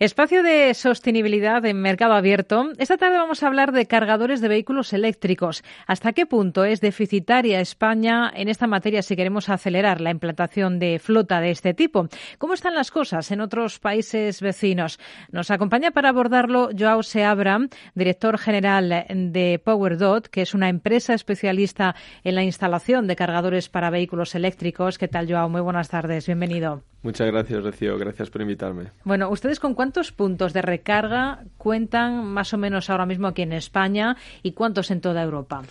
Espacio de sostenibilidad en mercado abierto. Esta tarde vamos a hablar de cargadores de vehículos eléctricos. ¿Hasta qué punto es deficitaria España en esta materia si queremos acelerar la implantación de flota de este tipo? ¿Cómo están las cosas en otros países vecinos? Nos acompaña para abordarlo Joao Seabra, director general de PowerDot, que es una empresa especialista en la instalación de cargadores para vehículos eléctricos. ¿Qué tal, Joao? Muy buenas tardes. Bienvenido. Muchas gracias, Rocío. Gracias por invitarme. Bueno, ¿ustedes con cuántos puntos de recarga cuentan más o menos ahora mismo aquí en España y cuántos en toda Europa?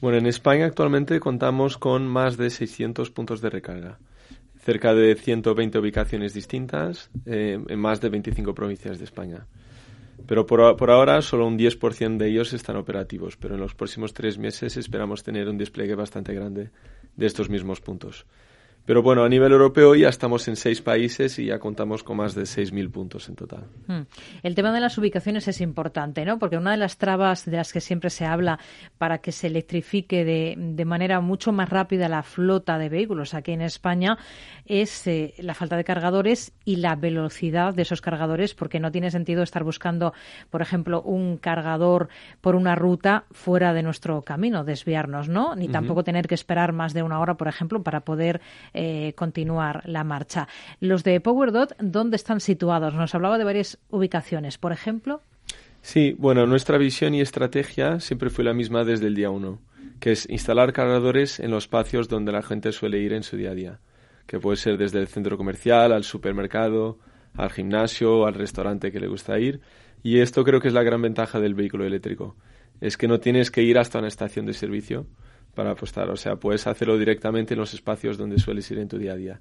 Bueno, en España actualmente contamos con más de 600 puntos de recarga, cerca de 120 ubicaciones distintas eh, en más de 25 provincias de España. Pero por, por ahora solo un 10% de ellos están operativos, pero en los próximos tres meses esperamos tener un despliegue bastante grande de estos mismos puntos. Pero bueno, a nivel europeo ya estamos en seis países y ya contamos con más de 6.000 puntos en total. Hmm. El tema de las ubicaciones es importante, ¿no? Porque una de las trabas de las que siempre se habla para que se electrifique de, de manera mucho más rápida la flota de vehículos aquí en España es eh, la falta de cargadores y la velocidad de esos cargadores, porque no tiene sentido estar buscando, por ejemplo, un cargador por una ruta fuera de nuestro camino, desviarnos, ¿no? Ni tampoco tener que esperar más de una hora, por ejemplo, para poder eh, continuar la marcha. Los de PowerDot, ¿dónde están situados? Nos hablaba de varias ubicaciones, por ejemplo. Sí, bueno, nuestra visión y estrategia siempre fue la misma desde el día uno, que es instalar cargadores en los espacios donde la gente suele ir en su día a día, que puede ser desde el centro comercial al supermercado, al gimnasio, al restaurante que le gusta ir. Y esto creo que es la gran ventaja del vehículo eléctrico, es que no tienes que ir hasta una estación de servicio para apostar. O sea, puedes hacerlo directamente en los espacios donde sueles ir en tu día a día.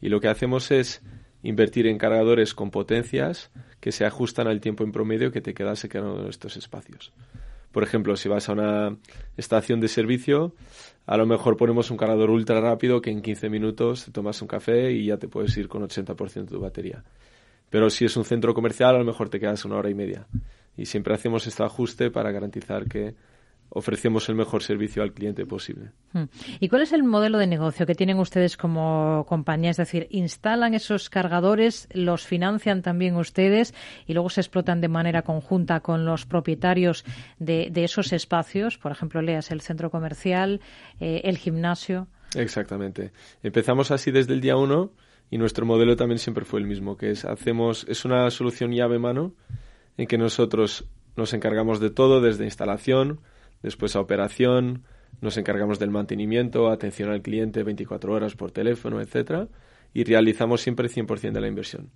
Y lo que hacemos es invertir en cargadores con potencias que se ajustan al tiempo en promedio que te quedas en estos espacios. Por ejemplo, si vas a una estación de servicio, a lo mejor ponemos un cargador ultra rápido que en 15 minutos te tomas un café y ya te puedes ir con 80% de tu batería. Pero si es un centro comercial, a lo mejor te quedas una hora y media. Y siempre hacemos este ajuste para garantizar que ofrecemos el mejor servicio al cliente posible. Hmm. ¿Y cuál es el modelo de negocio que tienen ustedes como compañía? Es decir, instalan esos cargadores, los financian también ustedes y luego se explotan de manera conjunta con los propietarios de, esos espacios, por ejemplo, leas el centro comercial, eh, el gimnasio. Exactamente. Empezamos así desde el día uno y nuestro modelo también siempre fue el mismo, que es hacemos es una solución llave mano en que nosotros nos encargamos de todo desde instalación, Después a operación, nos encargamos del mantenimiento, atención al cliente 24 horas por teléfono, etcétera, y realizamos siempre 100% de la inversión.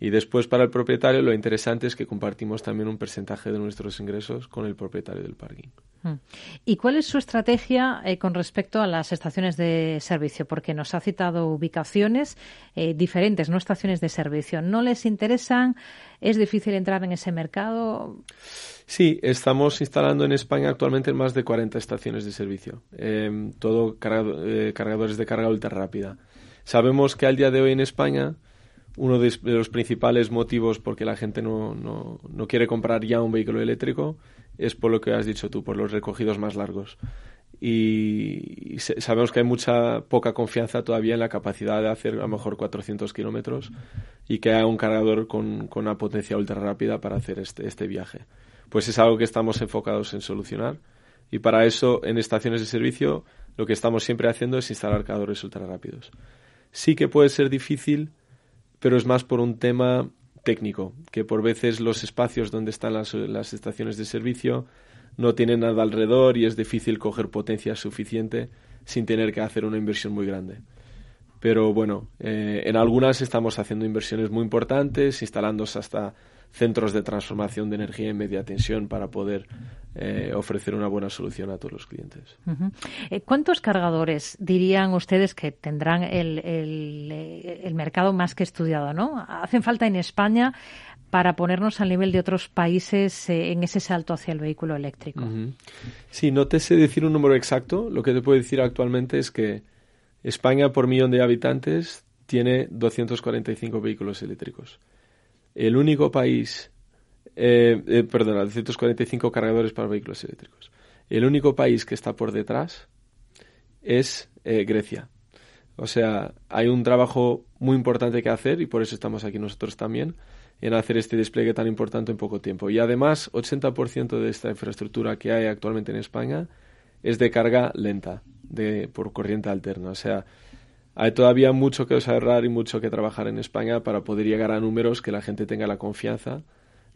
Y después para el propietario lo interesante es que compartimos también un porcentaje de nuestros ingresos con el propietario del parking. Hmm. ¿Y cuál es su estrategia eh, con respecto a las estaciones de servicio? Porque nos ha citado ubicaciones eh, diferentes, no estaciones de servicio. ¿No les interesan? ¿Es difícil entrar en ese mercado? Sí, estamos instalando en España actualmente más de 40 estaciones de servicio, em, todo eh, cargadores de carga ultra rápida. Sabemos que al día de hoy en España uno de los principales motivos por que la gente no, no, no, quiere comprar ya un vehículo eléctrico es por lo que has dicho tú, por los recogidos más largos. Y sabemos que hay mucha poca confianza todavía en la capacidad de hacer a lo mejor 400 kilómetros y que haya un cargador con, con, una potencia ultra rápida para hacer este, este viaje. Pues es algo que estamos enfocados en solucionar. Y para eso, en estaciones de servicio, lo que estamos siempre haciendo es instalar cargadores ultra rápidos. Sí que puede ser difícil pero es más por un tema técnico, que por veces los espacios donde están las, estaciones de servicio no tienen nada alrededor y es difícil coger potencia suficiente sin tener que hacer una inversión muy grande. Pero bueno, eh, en algunas estamos haciendo inversiones muy importantes, instalándose hasta centros de transformación de energía en media tensión para poder eh, ofrecer una buena solución a todos los clientes. Eh, ¿Cuántos cargadores dirían ustedes que tendrán el, el, mercado más que estudiado? ¿no? ¿Hacen falta en España para ponernos al nivel de otros países eh, en ese salto hacia el vehículo eléctrico? Sí, no te sé decir un número exacto. Lo que te puedo decir actualmente es que España, por millón de habitantes, tiene 245 vehículos eléctricos el único país, eh, eh, perdona, 245 cargadores para vehículos eléctricos. El único país que está por detrás es eh, Grecia. O sea, hay un trabajo muy importante que hacer y por eso estamos aquí nosotros también, en hacer este despliegue tan importante en poco tiempo. Y además, 80% de esta infraestructura que hay actualmente en España es de carga lenta, de, por corriente alterna. O sea, hay todavía mucho que observar y mucho que trabajar en España para poder llegar a números que la gente tenga la confianza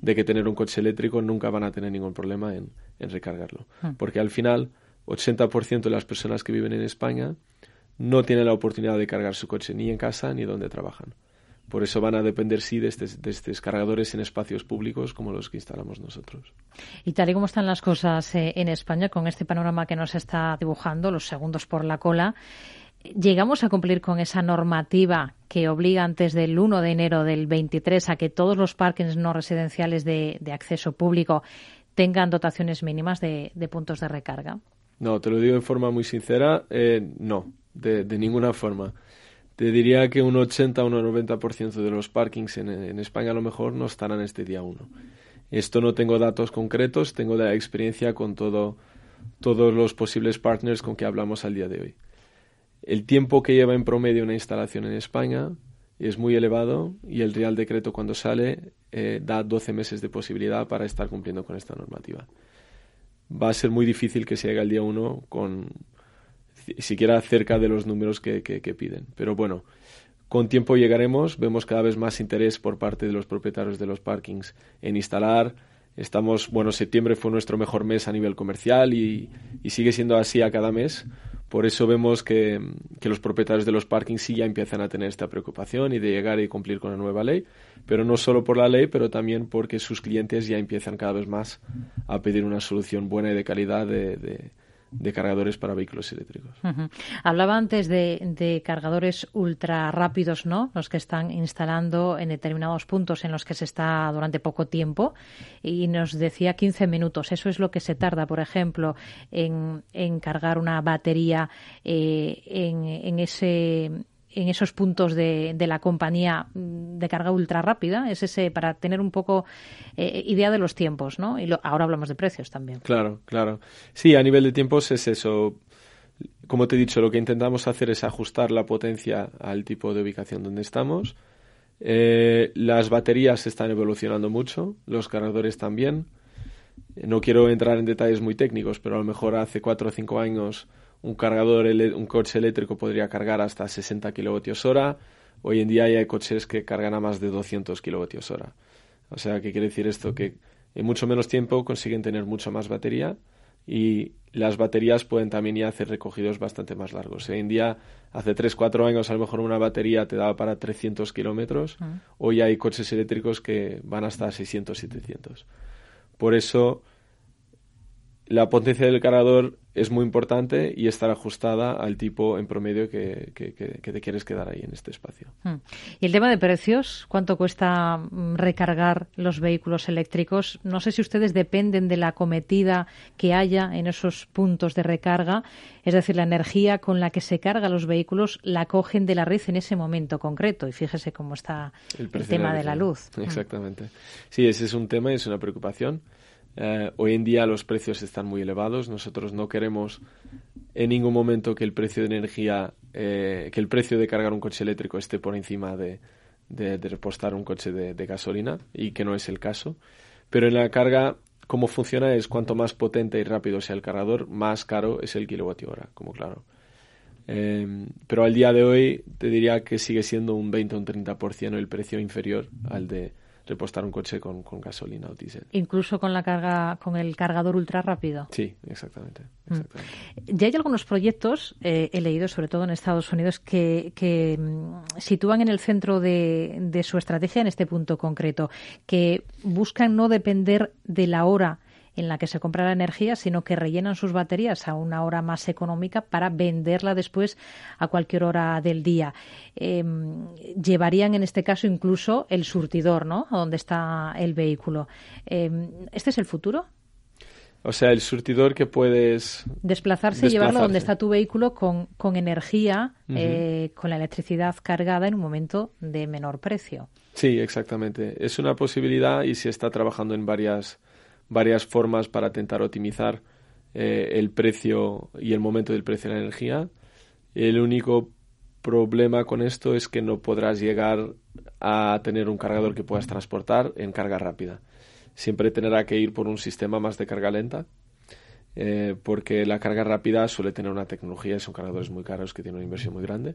de que tener un coche eléctrico nunca van a tener ningún problema en, recargarlo. Hmm. Porque al final, 80% de las personas que viven en España no tienen la oportunidad de cargar su coche ni en casa ni donde trabajan. Por eso van a depender, sí, de estos, cargadores en espacios públicos como los que instalamos nosotros. Y tal y como están las cosas eh, en España, con este panorama que nos está dibujando, los segundos por la cola, ¿llegamos a cumplir con esa normativa que obliga antes del 1 de enero del 23 a que todos los parkings no residenciales de, acceso público tengan dotaciones mínimas de, puntos de recarga? No, te lo digo de forma muy sincera, eh, no, de ninguna forma. Te diría que un 80 o un 90% de los parkings en, España a lo mejor no estarán este día 1. Esto no tengo datos concretos, tengo la experiencia con todo, todos los posibles partners con que hablamos al día de hoy. El tiempo que lleva en promedio una instalación en España es muy elevado y el Real Decreto cuando sale eh, da 12 meses de posibilidad para estar cumpliendo con esta normativa. Va a ser muy difícil que se llegue al día 1 con siquiera cerca de los números que, piden. Pero bueno, con tiempo llegaremos, vemos cada vez más interés por parte de los propietarios de los parkings en instalar. Estamos, bueno, septiembre fue nuestro mejor mes a nivel comercial y, sigue siendo así a cada mes. Por eso vemos que, que, los propietarios de los parkings sí ya empiezan a tener esta preocupación y de llegar y cumplir con la nueva ley, pero no solo por la ley, pero también porque sus clientes ya empiezan cada vez más a pedir una solución buena y de calidad de de cargadores para vehículos eléctricos. Hablaba antes de, cargadores ultra rápidos, ¿no? Los que están instalando en determinados puntos en los que se está durante poco tiempo y nos decía 15 minutos. Eso es lo que se tarda, por ejemplo, en, cargar una batería eh, en, en ese en esos puntos de, de, la compañía mm, de carga ultra rápida, es ese para tener un poco eh, idea de los tiempos, ¿no? Y ahora hablamos de precios también. Claro, claro. Sí, a nivel de tiempos es eso. Como te he dicho, lo que intentamos hacer es ajustar la potencia al tipo de ubicación donde estamos. Eh, las baterías están evolucionando mucho, los cargadores también. No quiero entrar en detalles muy técnicos, pero a lo mejor hace cuatro o cinco años un cargador, un coche eléctrico podría cargar hasta 60 kilovatios hora. Hoy en día ya hay coches que cargan a más de 200 kilovatios hora. O sea, ¿qué quiere decir esto? Que en mucho menos tiempo consiguen tener mucha más batería y las baterías pueden también ya hacer recogidos bastante más largos. Hoy en día, hace 3-4 años, a lo mejor una batería te daba para 300 kilómetros. Ah. Hoy hay coches eléctricos que van hasta 600-700. Por eso la potencia del cargador es muy importante y estar ajustada al tipo en promedio que, te quieres quedar ahí en este espacio. Hmm. Y el tema de precios, ¿cuánto cuesta mm, recargar los vehículos eléctricos? No sé si ustedes dependen de la cometida que haya en esos puntos de recarga, es decir, la energía con la que se cargan los vehículos la cogen de la red en ese momento concreto. Y fíjese cómo está el, tema de la luz. Exactamente. Sí, ese es un tema y es una preocupación. Eh, hoy en día los precios están muy elevados. Nosotros no queremos en ningún momento que el precio de energía, eh, que el precio de cargar un coche eléctrico esté por encima de, repostar un coche de, gasolina y que no es el caso. Pero en la carga, cómo funciona es cuanto más potente y rápido sea el cargador, más caro es el kilovatio hora, como claro. Eh, pero al día de hoy te diría que sigue siendo un 20 o un 30% el precio inferior al de repostar un coche con, gasolina o diésel. Incluso con la carga, con el cargador ultra rápido. Sí, exactamente. Mm. Ya hay algunos proyectos, eh, he leído sobre todo en Estados Unidos, que, que mm, sitúan en el centro de, de su estrategia en este punto concreto, que buscan no depender de la hora en la que se compra la energía, sino que rellenan sus baterías a una hora más económica para venderla después a cualquier hora del día. Em, llevarían en este caso incluso el surtidor, ¿no? Donde está el vehículo. Em, ¿Este es el futuro? O sea, el surtidor que puedes... Desplazarse, y llevarlo donde está tu vehículo con, con energía, eh, con la electricidad cargada en un momento de menor precio. Sí, exactamente. Es una posibilidad y se está trabajando en varias varias formas para intentar optimizar eh, el precio y el momento del precio de la energía. El único problema con esto es que no podrás llegar a tener un cargador que puedas transportar en carga rápida. Siempre tendrá que ir por un sistema más de carga lenta, eh, porque la carga rápida suele tener una tecnología, son cargadores muy caros que tienen una inversión muy grande.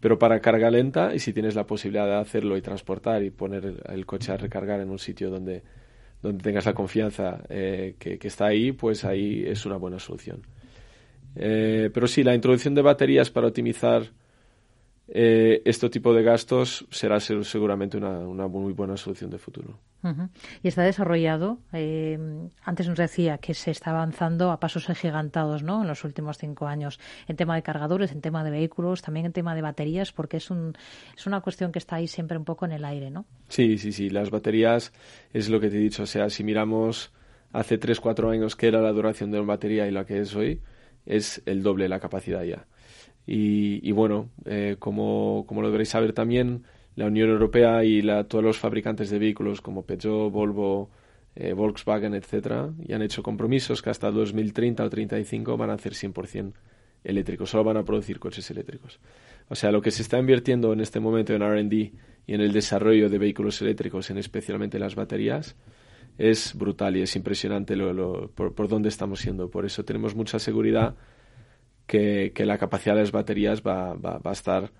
Pero para carga lenta, y si tienes la posibilidad de hacerlo y transportar y poner el, coche a recargar en un sitio donde, donde tengas la confianza eh, que, está ahí, pues ahí es una buena solución. Eh, pero sí, la introducción de baterías para optimizar eh, este tipo de gastos será seguramente una, una muy buena solución de futuro. Y está desarrollado. Eh, antes nos decía que se está avanzando a pasos agigantados ¿no? en los últimos cinco años en tema de cargadores, en tema de vehículos, también en tema de baterías, porque es, un, es una cuestión que está ahí siempre un poco en el aire, ¿no? Sí, sí, sí. Las baterías es lo que te he dicho. O sea, si miramos hace tres, cuatro años que era la duración de una batería y la que es hoy, es el doble la capacidad ya. Y, bueno, eh, como, como lo deberéis saber también, la Unión Europea y la, todos los fabricantes de vehículos como Peugeot, Volvo, eh, Volkswagen, etcétera, y han hecho compromisos que hasta 2030 o 35 van a hacer 100% eléctricos, solo van a producir coches eléctricos. O sea, lo que se está invirtiendo en este momento en R&D y en el desarrollo de vehículos eléctricos, en especialmente las baterías, es brutal y es impresionante lo, por, por, dónde estamos yendo. Por eso tenemos mucha seguridad que, que la capacidad de las baterías va, va, va a estar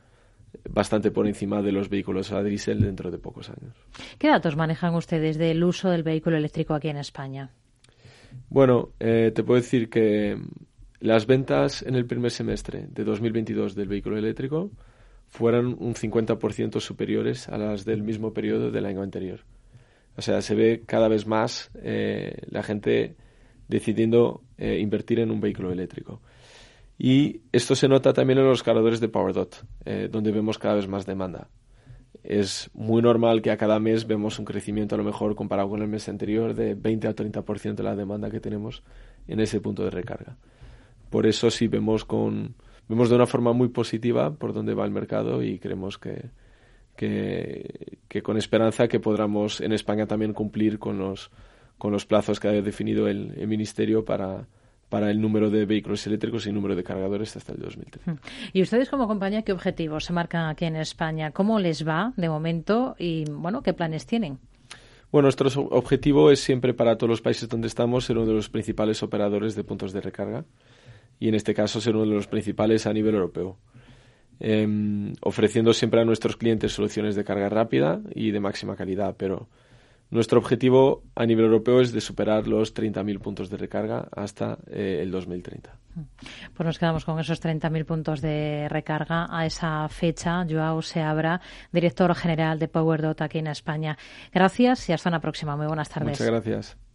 bastante por encima de los vehículos a diésel dentro de pocos años. ¿Qué datos manejan ustedes del uso del vehículo eléctrico aquí en España? Bueno, eh, te puedo decir que las ventas en el primer semestre de 2022 del vehículo eléctrico fueron un 50% superiores a las del mismo periodo del año anterior. O sea, se ve cada vez más eh, la gente decidiendo eh, invertir en un vehículo eléctrico. Y esto se nota también en los cargadores de PowerDot, eh, donde vemos cada vez más demanda. Es muy normal que a cada mes vemos un crecimiento, a lo mejor comparado con el mes anterior, de 20 a 30% de la demanda que tenemos en ese punto de recarga. Por eso sí vemos, con, vemos de una forma muy positiva por dónde va el mercado y creemos que, que, que con esperanza que podamos en España también cumplir con los, con los plazos que ha definido el, el Ministerio para, para el número de vehículos eléctricos y el número de cargadores hasta el 2030. Hmm. ¿Y ustedes como compañía qué objetivos se marcan aquí en España? ¿Cómo les va de momento y bueno, qué planes tienen? Bueno, nuestro objetivo es siempre para todos los países donde estamos ser uno de los principales operadores de puntos de recarga y en este caso ser uno de los principales a nivel europeo. Em, ofreciendo siempre a nuestros clientes soluciones de carga rápida y de máxima calidad, pero nuestro objetivo a nivel europeo es de superar los 30.000 puntos de recarga hasta eh, el 2030. Pues nos quedamos con esos 30.000 puntos de recarga. A esa fecha, Joao Seabra, director general de PowerDot aquí en España. Gracias y hasta una próxima. Muy buenas tardes. Muchas gracias.